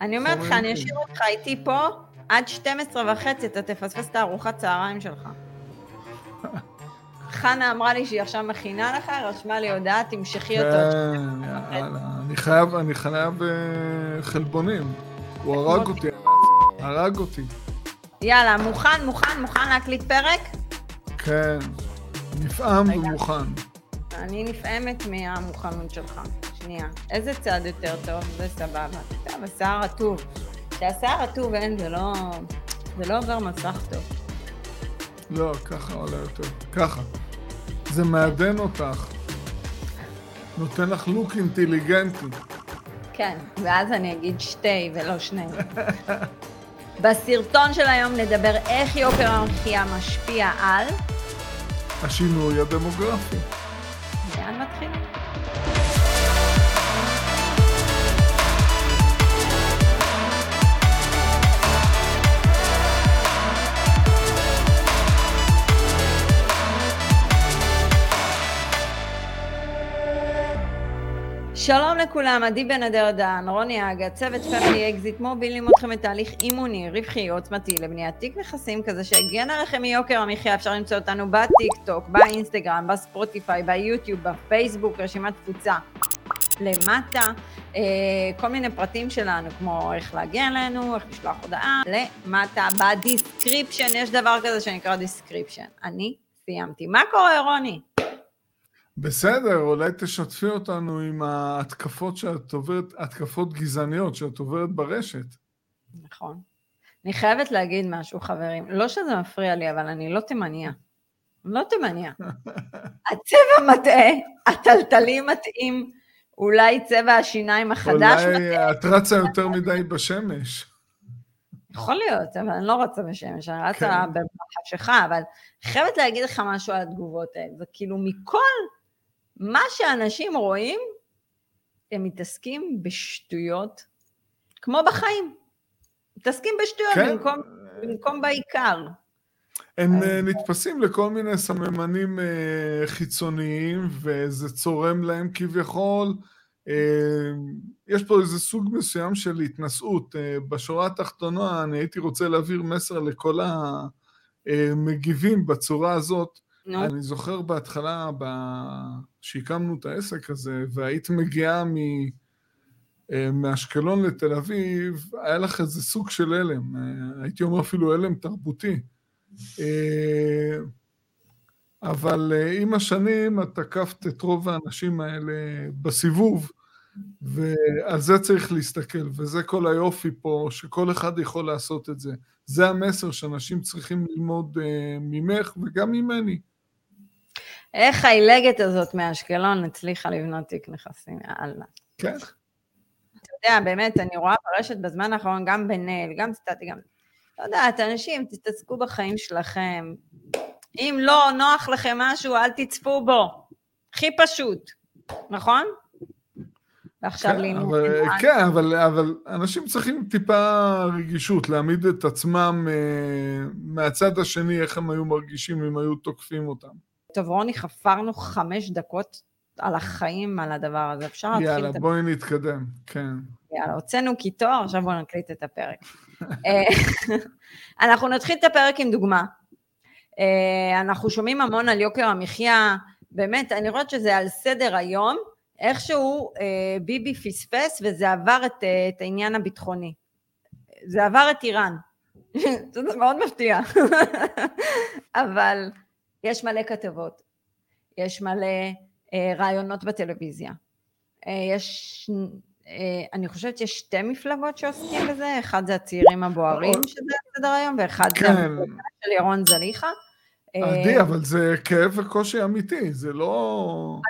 אני אומרת לך, אני אשאיר אותך איתי פה עד 12 וחצי, אתה תפספס את הארוחת צהריים שלך. חנה אמרה לי שהיא עכשיו מכינה לך, רשמה לי הודעה, תמשכי אותו. כן. אני חייב, אני חייב אה, חלבונים. הוא הרג אותי, הרג אותי. יאללה, מוכן, מוכן, מוכן להקליט פרק? כן, נפעם ומוכן. אני נפעמת מהמוכנות שלך. שנייה. איזה צד יותר טוב? זה סבבה. טוב, השיער רטוב. כשהשיער רטוב אין, זה לא... זה לא עובר מסך טוב. לא, ככה עולה יותר. ככה. זה מעדן אותך. נותן לך לוק אינטליגנטי. כן, ואז אני אגיד שתי ולא שני. בסרטון של היום נדבר איך יוקר המחיה משפיע על... השינוי הדמוגרפי. יאללה מתחילים? שלום לכולם, עדי בן אדר דן, רוני אגה, צוות Family Exit מובילים אתכם לתהליך אימוני, רווחי, עוצמתי, לבניית תיק נכסים כזה שיגן עליכם מיוקר המחיה, אפשר למצוא אותנו בטיק טוק, באינסטגרם, בספוטיפיי, ביוטיוב, בפייסבוק, רשימת תפוצה למטה, אה, כל מיני פרטים שלנו, כמו איך להגיע אלינו, איך לשלוח הודעה, למטה, ב description, יש דבר כזה שנקרא description. אני סיימתי. מה קורה, רוני? בסדר, אולי תשתפי אותנו עם ההתקפות שאת עוברת, התקפות גזעניות שאת עוברת ברשת. נכון. אני חייבת להגיד משהו, חברים. לא שזה מפריע לי, אבל אני לא תימניה. לא תימניה. הצבע מטעה, הטלטלים מתאים, אולי צבע השיניים החדש מטעה. אולי את רצה יותר מדי בשמש. יכול להיות, אבל אני לא רצה בשמש, אני רצה כן. בחשיכה, אבל חייבת להגיד לך משהו על התגובות האלה. זה כאילו מכל מה שאנשים רואים, הם מתעסקים בשטויות, כמו בחיים. מתעסקים בשטויות כן. במקום, במקום בעיקר. הם אז... אה, נתפסים לכל מיני סממנים אה, חיצוניים, וזה צורם להם כביכול. אה, יש פה איזה סוג מסוים של התנשאות. בשורה התחתונה, אני הייתי רוצה להעביר מסר לכל המגיבים בצורה הזאת. נו. אני זוכר בהתחלה, שהקמנו את העסק הזה, והיית מגיעה מ... אה, מאשקלון לתל אביב, היה לך איזה סוג של הלם, אה, הייתי אומר אפילו הלם תרבותי. אה, אבל עם השנים את תקפת את רוב האנשים האלה בסיבוב, ועל זה צריך להסתכל, וזה כל היופי פה, שכל אחד יכול לעשות את זה. זה המסר שאנשים צריכים ללמוד ממך וגם ממני. איך העילגת הזאת מאשקלון הצליחה לבנות תיק נכסים, יאללה. כן. אתה יודע, באמת, אני רואה ברשת בזמן האחרון, גם בנל, גם סטטי, גם... לא יודעת, אנשים, תתעסקו בחיים שלכם. אם לא נוח לכם משהו, אל תצפו בו. הכי פשוט, נכון? ועכשיו כן, אבל, כן, אבל, אבל אנשים צריכים טיפה רגישות, להעמיד את עצמם uh, מהצד השני, איך הם היו מרגישים אם היו תוקפים אותם. טוב, רוני, חפרנו חמש דקות על החיים, על הדבר הזה. אפשר להתחיל את... יאללה, בואי נתקדם, כן. יאללה, הוצאנו קיטור, עכשיו בואו נקליט את הפרק. אה, אנחנו נתחיל את הפרק עם דוגמה. אה, אנחנו שומעים המון על יוקר המחיה, באמת, אני רואה שזה על סדר היום, איכשהו אה, ביבי פספס וזה עבר את, את העניין הביטחוני. זה עבר את איראן. זה מאוד מפתיע. אבל יש מלא כתבות, יש מלא אה, רעיונות בטלוויזיה, אה, יש, אה, אני חושבת שיש שתי מפלגות שעוסקים בזה, אחד זה הצעירים הבוערים שזה על סדר היום, ואחד כן. זה המפלגה של ירון זליכה. עדי, אה, אבל זה כאב וקושי אמיתי, זה לא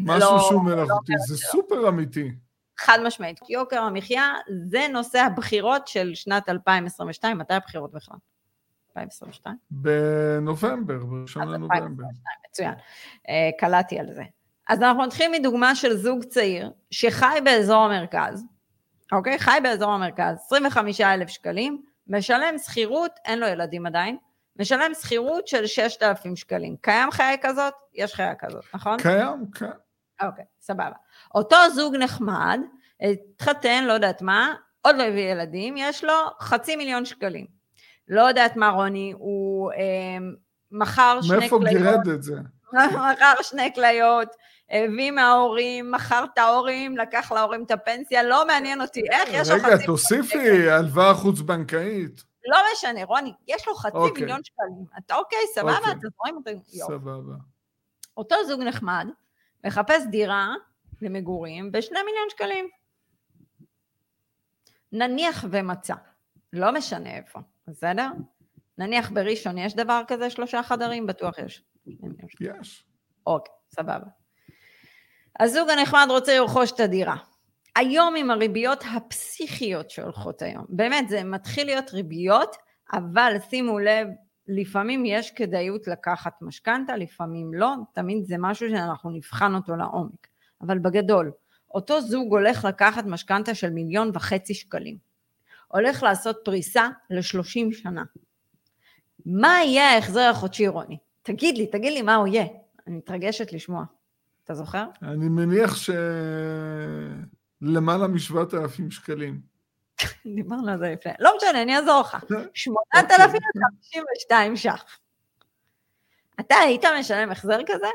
משהו לא, שהוא מלאכותי, לא זה סופר אמיתי. חד משמעית. יוקר המחיה זה נושא הבחירות של שנת 2022, מתי הבחירות בכלל? 2022? בנובמבר, ב-1 לנובמבר. מצוין, אה, קלטתי על זה. אז אנחנו נתחיל מדוגמה של זוג צעיר שחי באזור המרכז, אוקיי? חי באזור המרכז, 25 אלף שקלים, משלם שכירות, אין לו ילדים עדיין, משלם שכירות של 6,000 שקלים. קיים חיה כזאת? יש חיה כזאת, נכון? קיים, כן. אוקיי, סבבה. אותו זוג נחמד, התחתן, לא יודעת מה, עוד לא הביא ילדים, יש לו חצי מיליון שקלים. לא יודעת מה רוני, הוא אה, מכר שני מאיפה כליות. גירד את זה? מכר שני כליות, הביא מההורים, מכר את ההורים, לקח להורים את הפנסיה, לא מעניין אותי איך, יש לו חצי... רגע, תוסיפי הלוואה חוץ-בנקאית. לא משנה, רוני, יש לו חצי אוקיי. מיליון שקלים. אתה אוקיי, סבבה, אוקיי. אתה זורם אותו, יופי. סבבה. אותו זוג נחמד, מחפש דירה למגורים בשני מיליון שקלים. נניח ומצא, לא משנה איפה, בסדר? נניח בראשון יש דבר כזה שלושה חדרים, בטוח יש. יש. אוקיי, סבבה. הזוג הנחמד רוצה לרכוש את הדירה. היום עם הריביות הפסיכיות שהולכות היום, באמת זה מתחיל להיות ריביות, אבל שימו לב, לפעמים יש כדאיות לקחת משכנתה, לפעמים לא, תמיד זה משהו שאנחנו נבחן אותו לעומק. אבל בגדול, אותו זוג הולך לקחת משכנתה של מיליון וחצי שקלים. הולך לעשות פריסה ל-30 שנה. מה יהיה ההחזר החודשי, רוני? תגיד לי, תגיד לי מה הוא יהיה. אני מתרגשת לשמוע. אתה זוכר? אני מניח ש... למעלה משבעת אלפים שקלים. דיברנו על זה לפני. לא משנה, אני אעזור לך. אוקיי. 8,052 ש"ח. אתה היית משלם החזר כזה?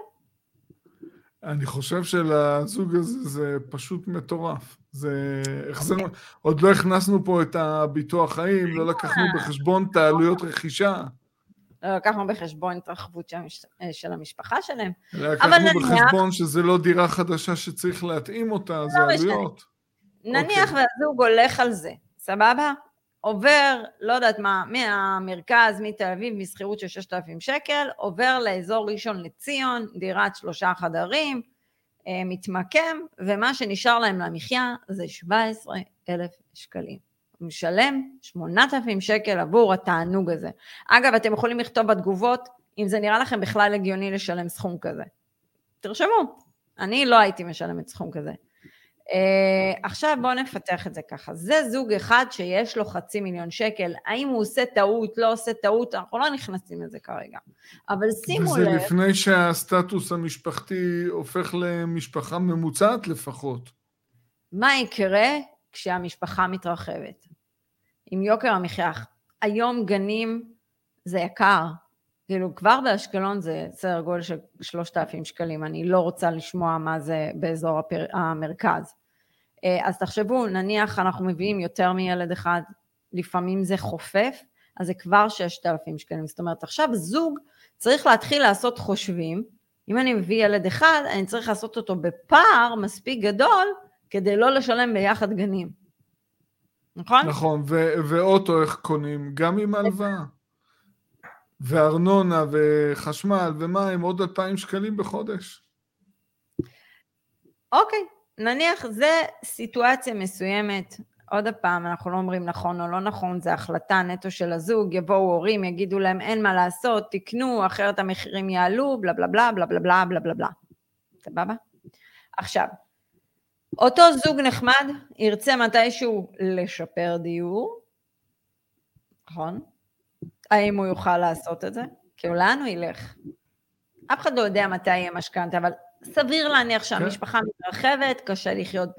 אני חושב שלזוג הזה זה פשוט מטורף. זה החזר... עוד לא הכנסנו פה את הביטוח חיים, לא לקחנו בחשבון את העלויות רכישה. לא לקחנו בחשבון התרחבות של המש- של המשפחה שלהם. לקחנו נניח- בחשבון שזה לא דירה חדשה שצריך להתאים אותה, זה לא משנה. עלויות. נניח אוקיי. והזוג הולך על זה, סבבה? עובר, לא יודעת מה, מהמרכז, מתל אביב, משכירות של 6,000 שקל, עובר לאזור ראשון לציון, דירת שלושה חדרים, אה, מתמקם, ומה שנשאר להם למחיה זה 17,000 שקלים. הוא משלם 8,000 שקל עבור התענוג הזה. אגב, אתם יכולים לכתוב בתגובות, אם זה נראה לכם בכלל הגיוני לשלם סכום כזה. תרשמו, אני לא הייתי משלמת סכום כזה. Uh, עכשיו בואו נפתח את זה ככה. זה זוג אחד שיש לו חצי מיליון שקל. האם הוא עושה טעות, לא עושה טעות, אנחנו לא נכנסים לזה כרגע. אבל שימו וזה לב, לפני שהסטטוס המשפחתי הופך למשפחה ממוצעת לפחות. מה יקרה כשהמשפחה מתרחבת. עם יוקר המחיה. היום גנים זה יקר. כאילו כבר באשקלון זה סדר גודל של 3,000 שקלים, אני לא רוצה לשמוע מה זה באזור הפר... המרכז. אה, אז תחשבו, נניח אנחנו מביאים יותר מילד אחד, לפעמים זה חופף, אז זה כבר 6,000 שקלים. זאת אומרת, עכשיו זוג צריך להתחיל לעשות חושבים, אם אני מביא ילד אחד, אני צריך לעשות אותו בפער מספיק גדול, כדי לא לשלם ביחד גנים. נכון? נכון, ואוטו איך קונים? גם עם הלוואה. וארנונה וחשמל ומים, עוד 2,000 שקלים בחודש. אוקיי, נניח זה סיטואציה מסוימת, עוד פעם, אנחנו לא אומרים נכון או לא נכון, זה החלטה נטו של הזוג, יבואו הורים, יגידו להם אין מה לעשות, תקנו, אחרת המחירים יעלו, בלה בלה בלה בלה בלה בלה בלה בלה בלה. סבבה? עכשיו, אותו זוג נחמד ירצה מתישהו לשפר דיור, נכון? האם הוא יוכל לעשות את זה? כאילו, לאן הוא ילך? אף אחד לא יודע מתי יהיה משכנתה, אבל סביר להניח שהמשפחה מתרחבת, קשה לחיות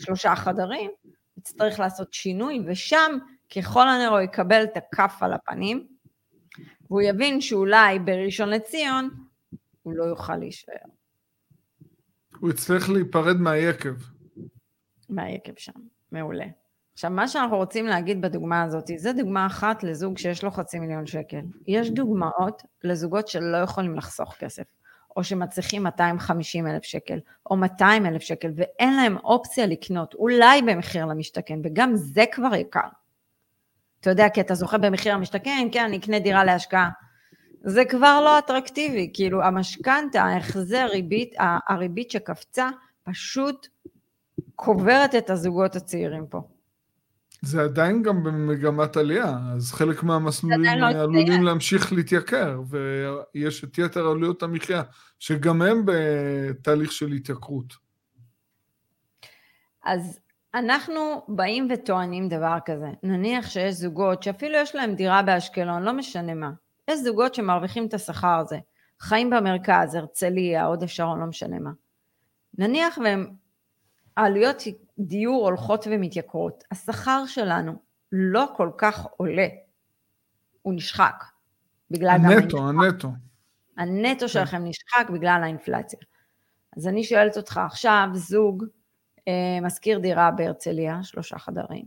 בשלושה חדרים, יצטרך לעשות שינוי, ושם ככל הנראה הוא יקבל את הכף על הפנים, והוא יבין שאולי בראשון לציון הוא לא יוכל להישאר הוא יצטרך להיפרד מהיקב. מהיקב שם. מעולה. עכשיו, מה שאנחנו רוצים להגיד בדוגמה הזאת, זה דוגמה אחת לזוג שיש לו חצי מיליון שקל. יש דוגמאות לזוגות שלא יכולים לחסוך כסף, או שמצליחים 250 אלף שקל, או 200 אלף שקל, ואין להם אופציה לקנות, אולי במחיר למשתכן, וגם זה כבר יקר. אתה יודע, כי אתה זוכה במחיר למשתכן, כן, אני אקנה דירה להשקעה. זה כבר לא אטרקטיבי, כאילו המשכנתה, ההחזר ריבית, הריבית שקפצה, פשוט קוברת את הזוגות הצעירים פה. זה עדיין גם במגמת עלייה, אז חלק מהמסלולים לא עלולים. להמשיך להתייקר, ויש את יתר עלויות המחיה, שגם הם בתהליך של התייקרות. אז אנחנו באים וטוענים דבר כזה, נניח שיש זוגות שאפילו יש להם דירה באשקלון, לא משנה מה, יש זוגות שמרוויחים את השכר הזה, חיים במרכז, הרצליה, הוד השרון, לא משנה מה. נניח והם, העלויות דיור הולכות ומתייקרות, השכר שלנו לא כל כך עולה, הוא נשחק. בגלל הנטו, הנטו. הנטו כן. שלכם נשחק בגלל האינפלציה. אז אני שואלת אותך, עכשיו זוג אה, משכיר דירה בהרצליה, שלושה חדרים,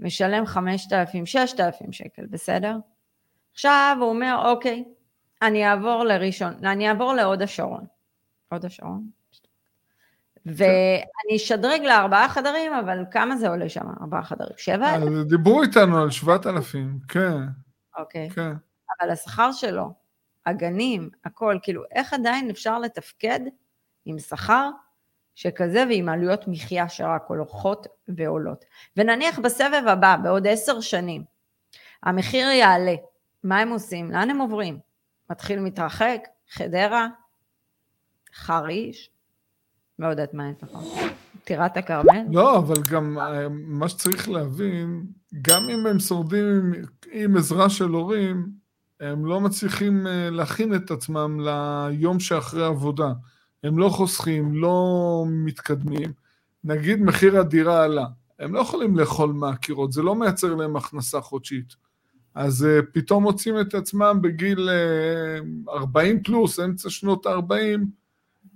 משלם 5,000, 6,000 שקל, בסדר? עכשיו הוא אומר, אוקיי, אני אעבור לראשון, אני אעבור להוד השרון. הוד השרון? ואני אשדרג לארבעה חדרים, אבל כמה זה עולה שם, ארבעה חדרים? שבע אלף? דיברו איתנו על שבעת אלפים, כן. אוקיי. כן. אבל השכר שלו, הגנים, הכל, כאילו, איך עדיין אפשר לתפקד עם שכר שכזה ועם עלויות מחיה שרק הולכות ועולות. ונניח בסבב הבא, בעוד עשר שנים, המחיר יעלה, מה הם עושים? לאן הם עוברים? מתחיל מתרחק? חדרה? חריש? לא יודעת מה יש לך. טירת הכרמל? לא, אבל גם אה, מה שצריך להבין, גם אם הם שורדים עם, עם עזרה של הורים, הם לא מצליחים אה, להכין את עצמם ליום שאחרי עבודה. הם לא חוסכים, לא מתקדמים. נגיד מחיר הדירה עלה, הם לא יכולים לאכול מהקירות, זה לא מייצר להם הכנסה חודשית. אז uh, פתאום מוצאים את עצמם בגיל uh, 40 פלוס, אמצע שנות ה-40,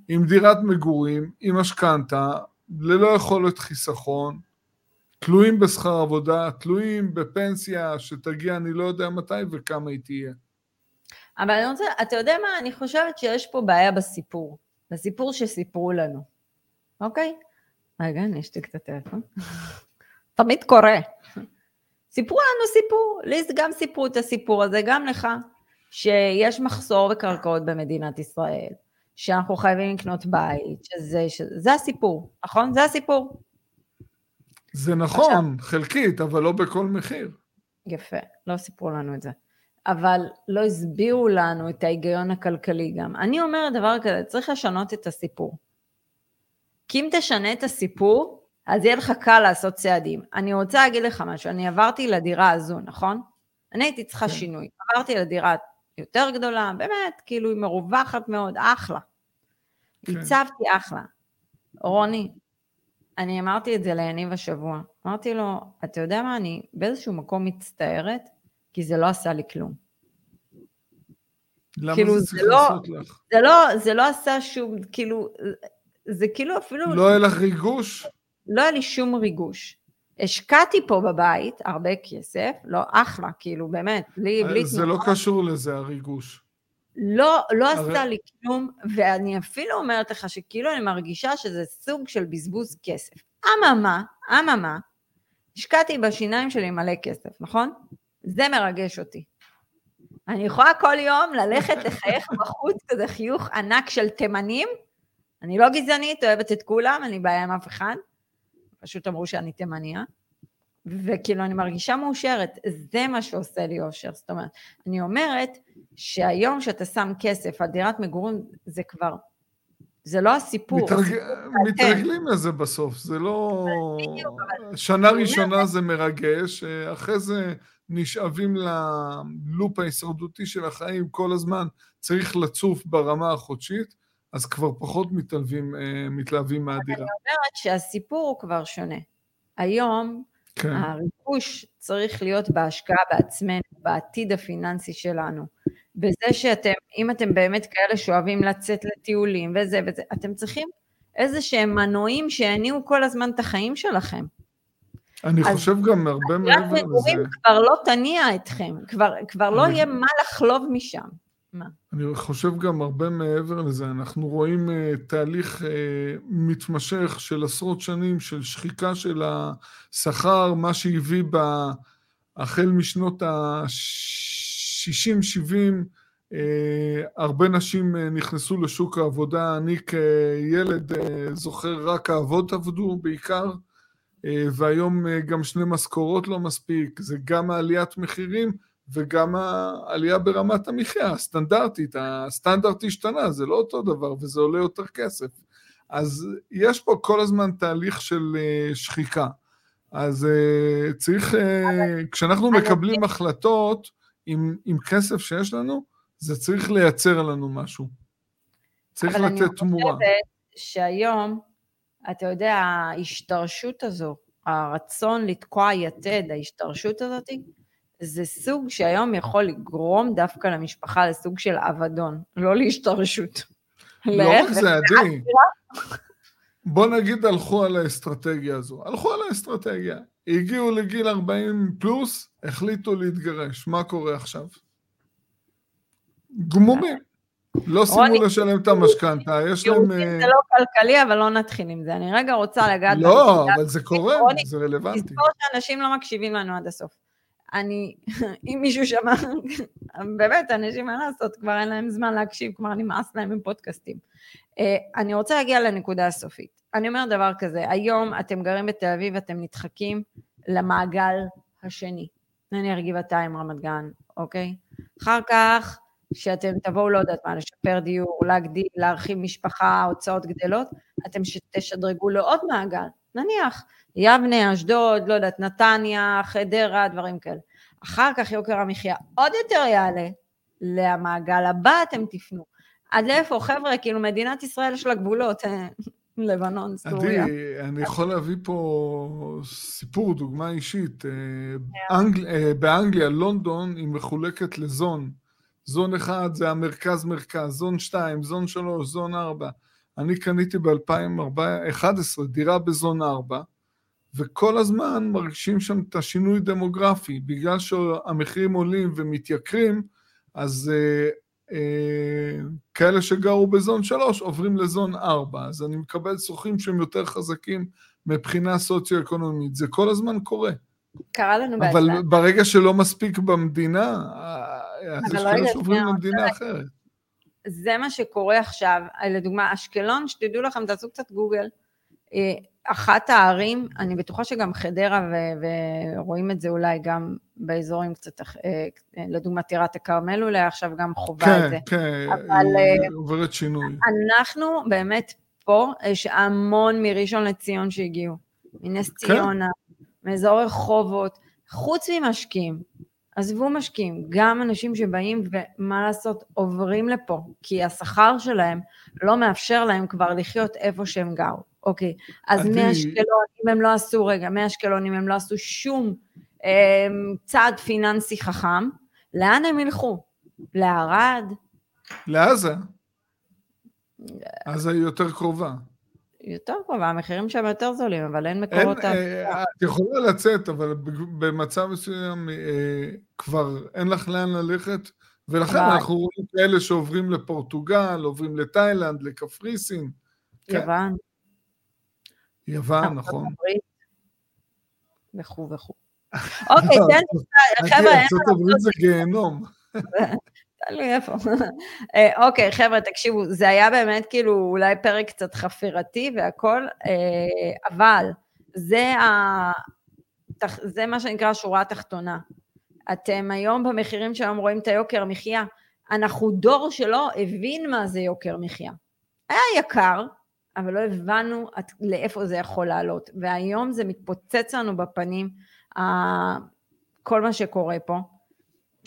עם דירת מגורים, עם משכנתה, ללא יכולת חיסכון, תלויים בשכר עבודה, תלויים בפנסיה שתגיע אני לא יודע מתי וכמה היא תהיה. אבל אני רוצה, אתה יודע מה, אני חושבת שיש פה בעיה בסיפור, בסיפור שסיפרו לנו, אוקיי? רגע, אני אשתיק את הטלפון. תמיד קורה. סיפרו לנו סיפור, לי גם סיפרו את הסיפור הזה, גם לך, שיש מחסור בקרקעות במדינת ישראל, שאנחנו חייבים לקנות בית, שזה, שזה הסיפור, נכון? זה הסיפור. זה נכון, עכשיו, חלקית, אבל לא בכל מחיר. יפה, לא סיפרו לנו את זה. אבל לא הסבירו לנו את ההיגיון הכלכלי גם. אני אומרת דבר כזה, צריך לשנות את הסיפור. כי אם תשנה את הסיפור, אז יהיה לך קל לעשות צעדים. אני רוצה להגיד לך משהו, אני עברתי לדירה הזו, נכון? אני הייתי צריכה כן. שינוי. עברתי לדירה יותר גדולה, באמת, כאילו היא מרווחת מאוד, אחלה. כן. הצבתי אחלה. רוני, אני אמרתי את זה ליניב השבוע. אמרתי לו, אתה יודע מה, אני באיזשהו מקום מצטערת, כי זה לא עשה לי כלום. למה כאילו, זה צריך לא, לעשות לך? זה לא, זה לא עשה שום, כאילו, זה כאילו אפילו... לא היה לך ריגוש? לא היה לי שום ריגוש. השקעתי פה בבית הרבה כסף, לא אחלה, כאילו באמת, בלי... בלי זה לא קשור לזה, הריגוש. לא, לא הרי... עשה לי כלום, ואני אפילו אומרת לך שכאילו אני מרגישה שזה סוג של בזבוז כסף. אממה, אממה, השקעתי בשיניים שלי מלא כסף, נכון? זה מרגש אותי. אני יכולה כל יום ללכת לחייך בחוץ כזה חיוך ענק של תימנים. אני לא גזענית, אוהבת את כולם, אין לי בעיה עם אף אחד. פשוט אמרו שאני תימניה. וכאילו אני מרגישה מאושרת, זה מה שעושה לי אושר. זאת אומרת, אני אומרת שהיום שאתה שם כסף על דירת מגורים, זה כבר, זה לא הסיפור. מתרג... מתרגלים לזה בסוף, זה לא... שנה ראשונה זה מרגש, אחרי זה נשאבים ללופ ההישרדותי של החיים, כל הזמן צריך לצוף ברמה החודשית, אז כבר פחות מתלווים, אה, מתלהבים מהדירה. אני אומרת שהסיפור הוא כבר שונה. היום כן. הריכוש צריך להיות בהשקעה בעצמנו, בעתיד הפיננסי שלנו. בזה שאתם, אם אתם באמת כאלה שאוהבים לצאת לטיולים וזה וזה, אתם צריכים איזה שהם מנועים שיניעו כל הזמן את החיים שלכם. אני חושב גם הרבה מעבר לזה. כבר לא תניע אתכם, כבר, כבר לא יהיה מה לחלוב משם. מה? אני חושב גם הרבה מעבר לזה, אנחנו רואים uh, תהליך uh, מתמשך של עשרות שנים של שחיקה של השכר, מה שהביא ב... החל משנות ה-60-70, uh, הרבה נשים uh, נכנסו לשוק העבודה, אני כילד uh, זוכר רק האבות עבדו בעיקר, והיום גם שני משכורות לא מספיק, זה גם העליית מחירים, וגם העלייה ברמת המחיה הסטנדרטית, הסטנדרט השתנה, זה לא אותו דבר וזה עולה יותר כסף. אז יש פה כל הזמן תהליך של אה, שחיקה. אז אה, צריך, אה, כשאנחנו מקבלים החלטות עם, עם כסף שיש לנו, זה צריך לייצר לנו משהו. צריך לתת תמורה. אבל אני חושבת שהיום אתה יודע, ההשתרשות הזו, הרצון לתקוע יתד, ההשתרשות הזאת, זה סוג שהיום יכול לגרום דווקא למשפחה לסוג של אבדון, לא להשתרשות. לא רק זה, עדי. בוא נגיד הלכו על האסטרטגיה הזו. הלכו על האסטרטגיה. הגיעו לגיל 40 פלוס, החליטו להתגרש. מה קורה עכשיו? גמומים. לא סיימו לשלם את המשכנתה, יש להם... יהודים זה לא כלכלי, אבל לא נתחיל עם זה. אני רגע רוצה לגעת... לא, אבל זה קורה, זה רלוונטי. תזכור שאנשים לא מקשיבים לנו עד הסוף. אני, אם מישהו שמע, באמת, אנשים, מה לעשות, כבר אין להם זמן להקשיב, כבר נמאס להם עם פודקאסטים. אה, אני רוצה להגיע לנקודה הסופית. אני אומר דבר כזה, היום אתם גרים בתל אביב, אתם נדחקים למעגל השני. נניח גבעתיים, רמת גן, אוקיי? אחר כך, שאתם תבואו, לא יודעת מה, לשפר דיור, להגדיל, להרחיב משפחה, הוצאות גדלות, אתם תשדרגו לעוד מעגל. נניח, יבנה, אשדוד, לא יודעת, נתניה, חדרה, דברים כאלה. אחר כך יוקר המחיה עוד יותר יעלה, למעגל הבא אתם תפנו. עד לאיפה? חבר'ה, כאילו מדינת ישראל יש לה גבולות, אה, לבנון, סוריה. עדי, אני יכול להביא פה סיפור, דוגמה אישית. אה, אנגל, אה, באנגליה, לונדון, היא מחולקת לזון. זון אחד זה המרכז-מרכז, זון שתיים, זון שלוש, זון ארבע. אני קניתי ב-2011 דירה בזון ארבע, וכל הזמן מרגישים שם את השינוי דמוגרפי. בגלל שהמחירים עולים ומתייקרים, אז אה, אה, כאלה שגרו בזון 3 עוברים לזון 4, אז אני מקבל שוכרים שהם יותר חזקים מבחינה סוציו-אקונומית. זה כל הזמן קורה. קרה לנו בעצם. אבל ברגע שלא מספיק במדינה, אז יש כאלה שעוברים למדינה אחרת. זה מה שקורה עכשיו, לדוגמה, אשקלון, שתדעו לכם, תעשו קצת גוגל, אה, אחת הערים, אני בטוחה שגם חדרה, ו- ורואים את זה אולי גם באזורים קצת, אה, לדוגמה טירת הכרמל אולי עכשיו גם חובה כן, את זה. כן, כן, אה, עוברת שינוי. אנחנו באמת פה, יש המון מראשון לציון שהגיעו, מנס כן. ציונה, מאזור רחובות, חוץ ממשקיעים, עזבו משקיעים, גם אנשים שבאים ומה לעשות, עוברים לפה, כי השכר שלהם לא מאפשר להם כבר לחיות איפה שהם גרו. אוקיי, אז אני... מאשקלון, אם הם לא עשו, רגע, מאשקלון, אם הם לא עשו שום אה, צעד פיננסי חכם, לאן הם ילכו? לערד? לעזה. עזה היא יותר קרובה. יותר קרובה, המחירים שם יותר זולים, אבל אין מקורות... אה, את יכולה לצאת, אבל במצב מסוים אה, כבר אין לך לאן ללכת, ולכן אנחנו רואים כאלה שעוברים לפורטוגל, עוברים לתאילנד, לקפריסין. כן. יוון. יוון, נכון. וכו' וכו'. אוקיי, תן לי, חבר'ה, ארצות הברית זה גיהנום. תלוי איפה. אה, אוקיי, חבר'ה, תקשיבו, זה היה באמת כאילו אולי פרק קצת חפירתי והכל, אה, אבל זה, ה... זה מה שנקרא השורה התחתונה. אתם היום במחירים שהיום רואים את היוקר מחיה. אנחנו דור שלא הבין מה זה יוקר מחיה. היה יקר, אבל לא הבנו עד לאיפה זה יכול לעלות. והיום זה מתפוצץ לנו בפנים, כל מה שקורה פה.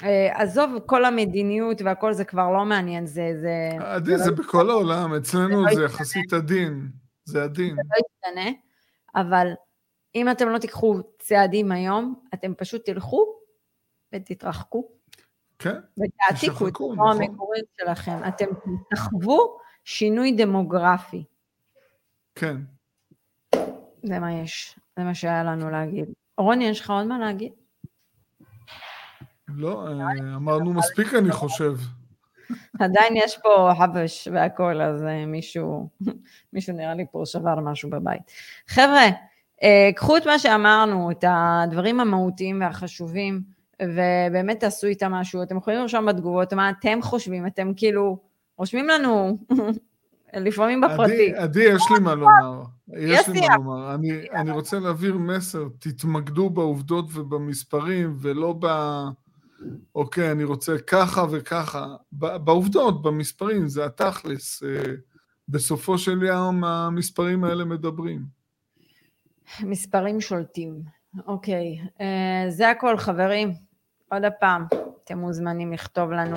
אה, עזוב, כל המדיניות והכל זה כבר לא מעניין, זה... זה, עדין, זה, זה לא בכל העולם, אצלנו זה, זה לא יחסית עדין, זה עדין. זה לא ישתנה, אבל אם אתם לא תיקחו צעדים היום, אתם פשוט תלכו ותתרחקו. כן, ותעתיקו את נכון. המקורית שלכם. אתם תחוו שינוי דמוגרפי. כן. זה מה יש, זה מה שהיה לנו להגיד. רוני, יש לך עוד מה להגיד? לא, אה, אמרנו מספיק אני חושב. עדיין יש פה חבש והכל, אז אה, מישהו, מישהו נראה לי פה שבר משהו בבית. חבר'ה, אה, קחו את מה שאמרנו, את הדברים המהותיים והחשובים, ובאמת תעשו איתם משהו. אתם יכולים לרשום בתגובות מה אתם חושבים, אתם כאילו רושמים לנו לפעמים בפרטי. עדי, יש לי מה לומר. יש לי מה לומר. אני, אני רוצה להעביר מסר, תתמקדו בעובדות ובמספרים, ולא ב... אוקיי, אני רוצה ככה וככה. בעובדות, במספרים, זה התכלס. אה, בסופו של יום המספרים האלה מדברים. מספרים שולטים. אוקיי, אה, זה הכל חברים. עוד פעם, אתם מוזמנים לכתוב לנו.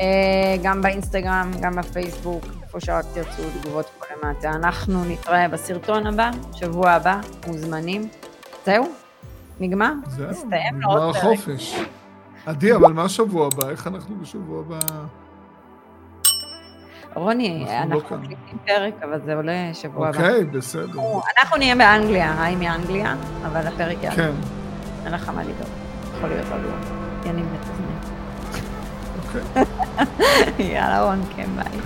אה, גם באינסטגרם, גם בפייסבוק, איפה שרק תרצו תגובות כל למטה. אנחנו נתראה בסרטון הבא, שבוע הבא, מוזמנים. זהו? נגמר? זהו, הסתיים נגמר. החופש. עדי, אבל מה שבוע הבא? איך אנחנו בשבוע הבא? רוני, אנחנו לא. מקליטים פרק, אבל זה עולה שבוע הבא. אוקיי, בסדר. אנחנו נהיה באנגליה, היי מאנגליה, אבל הפרק יעלה. כן, אין לך מה לדאוג. יכול להיות רגוע. יניב מתזמן. אוקיי. יאללה רון, כן, ביי.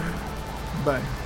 ביי.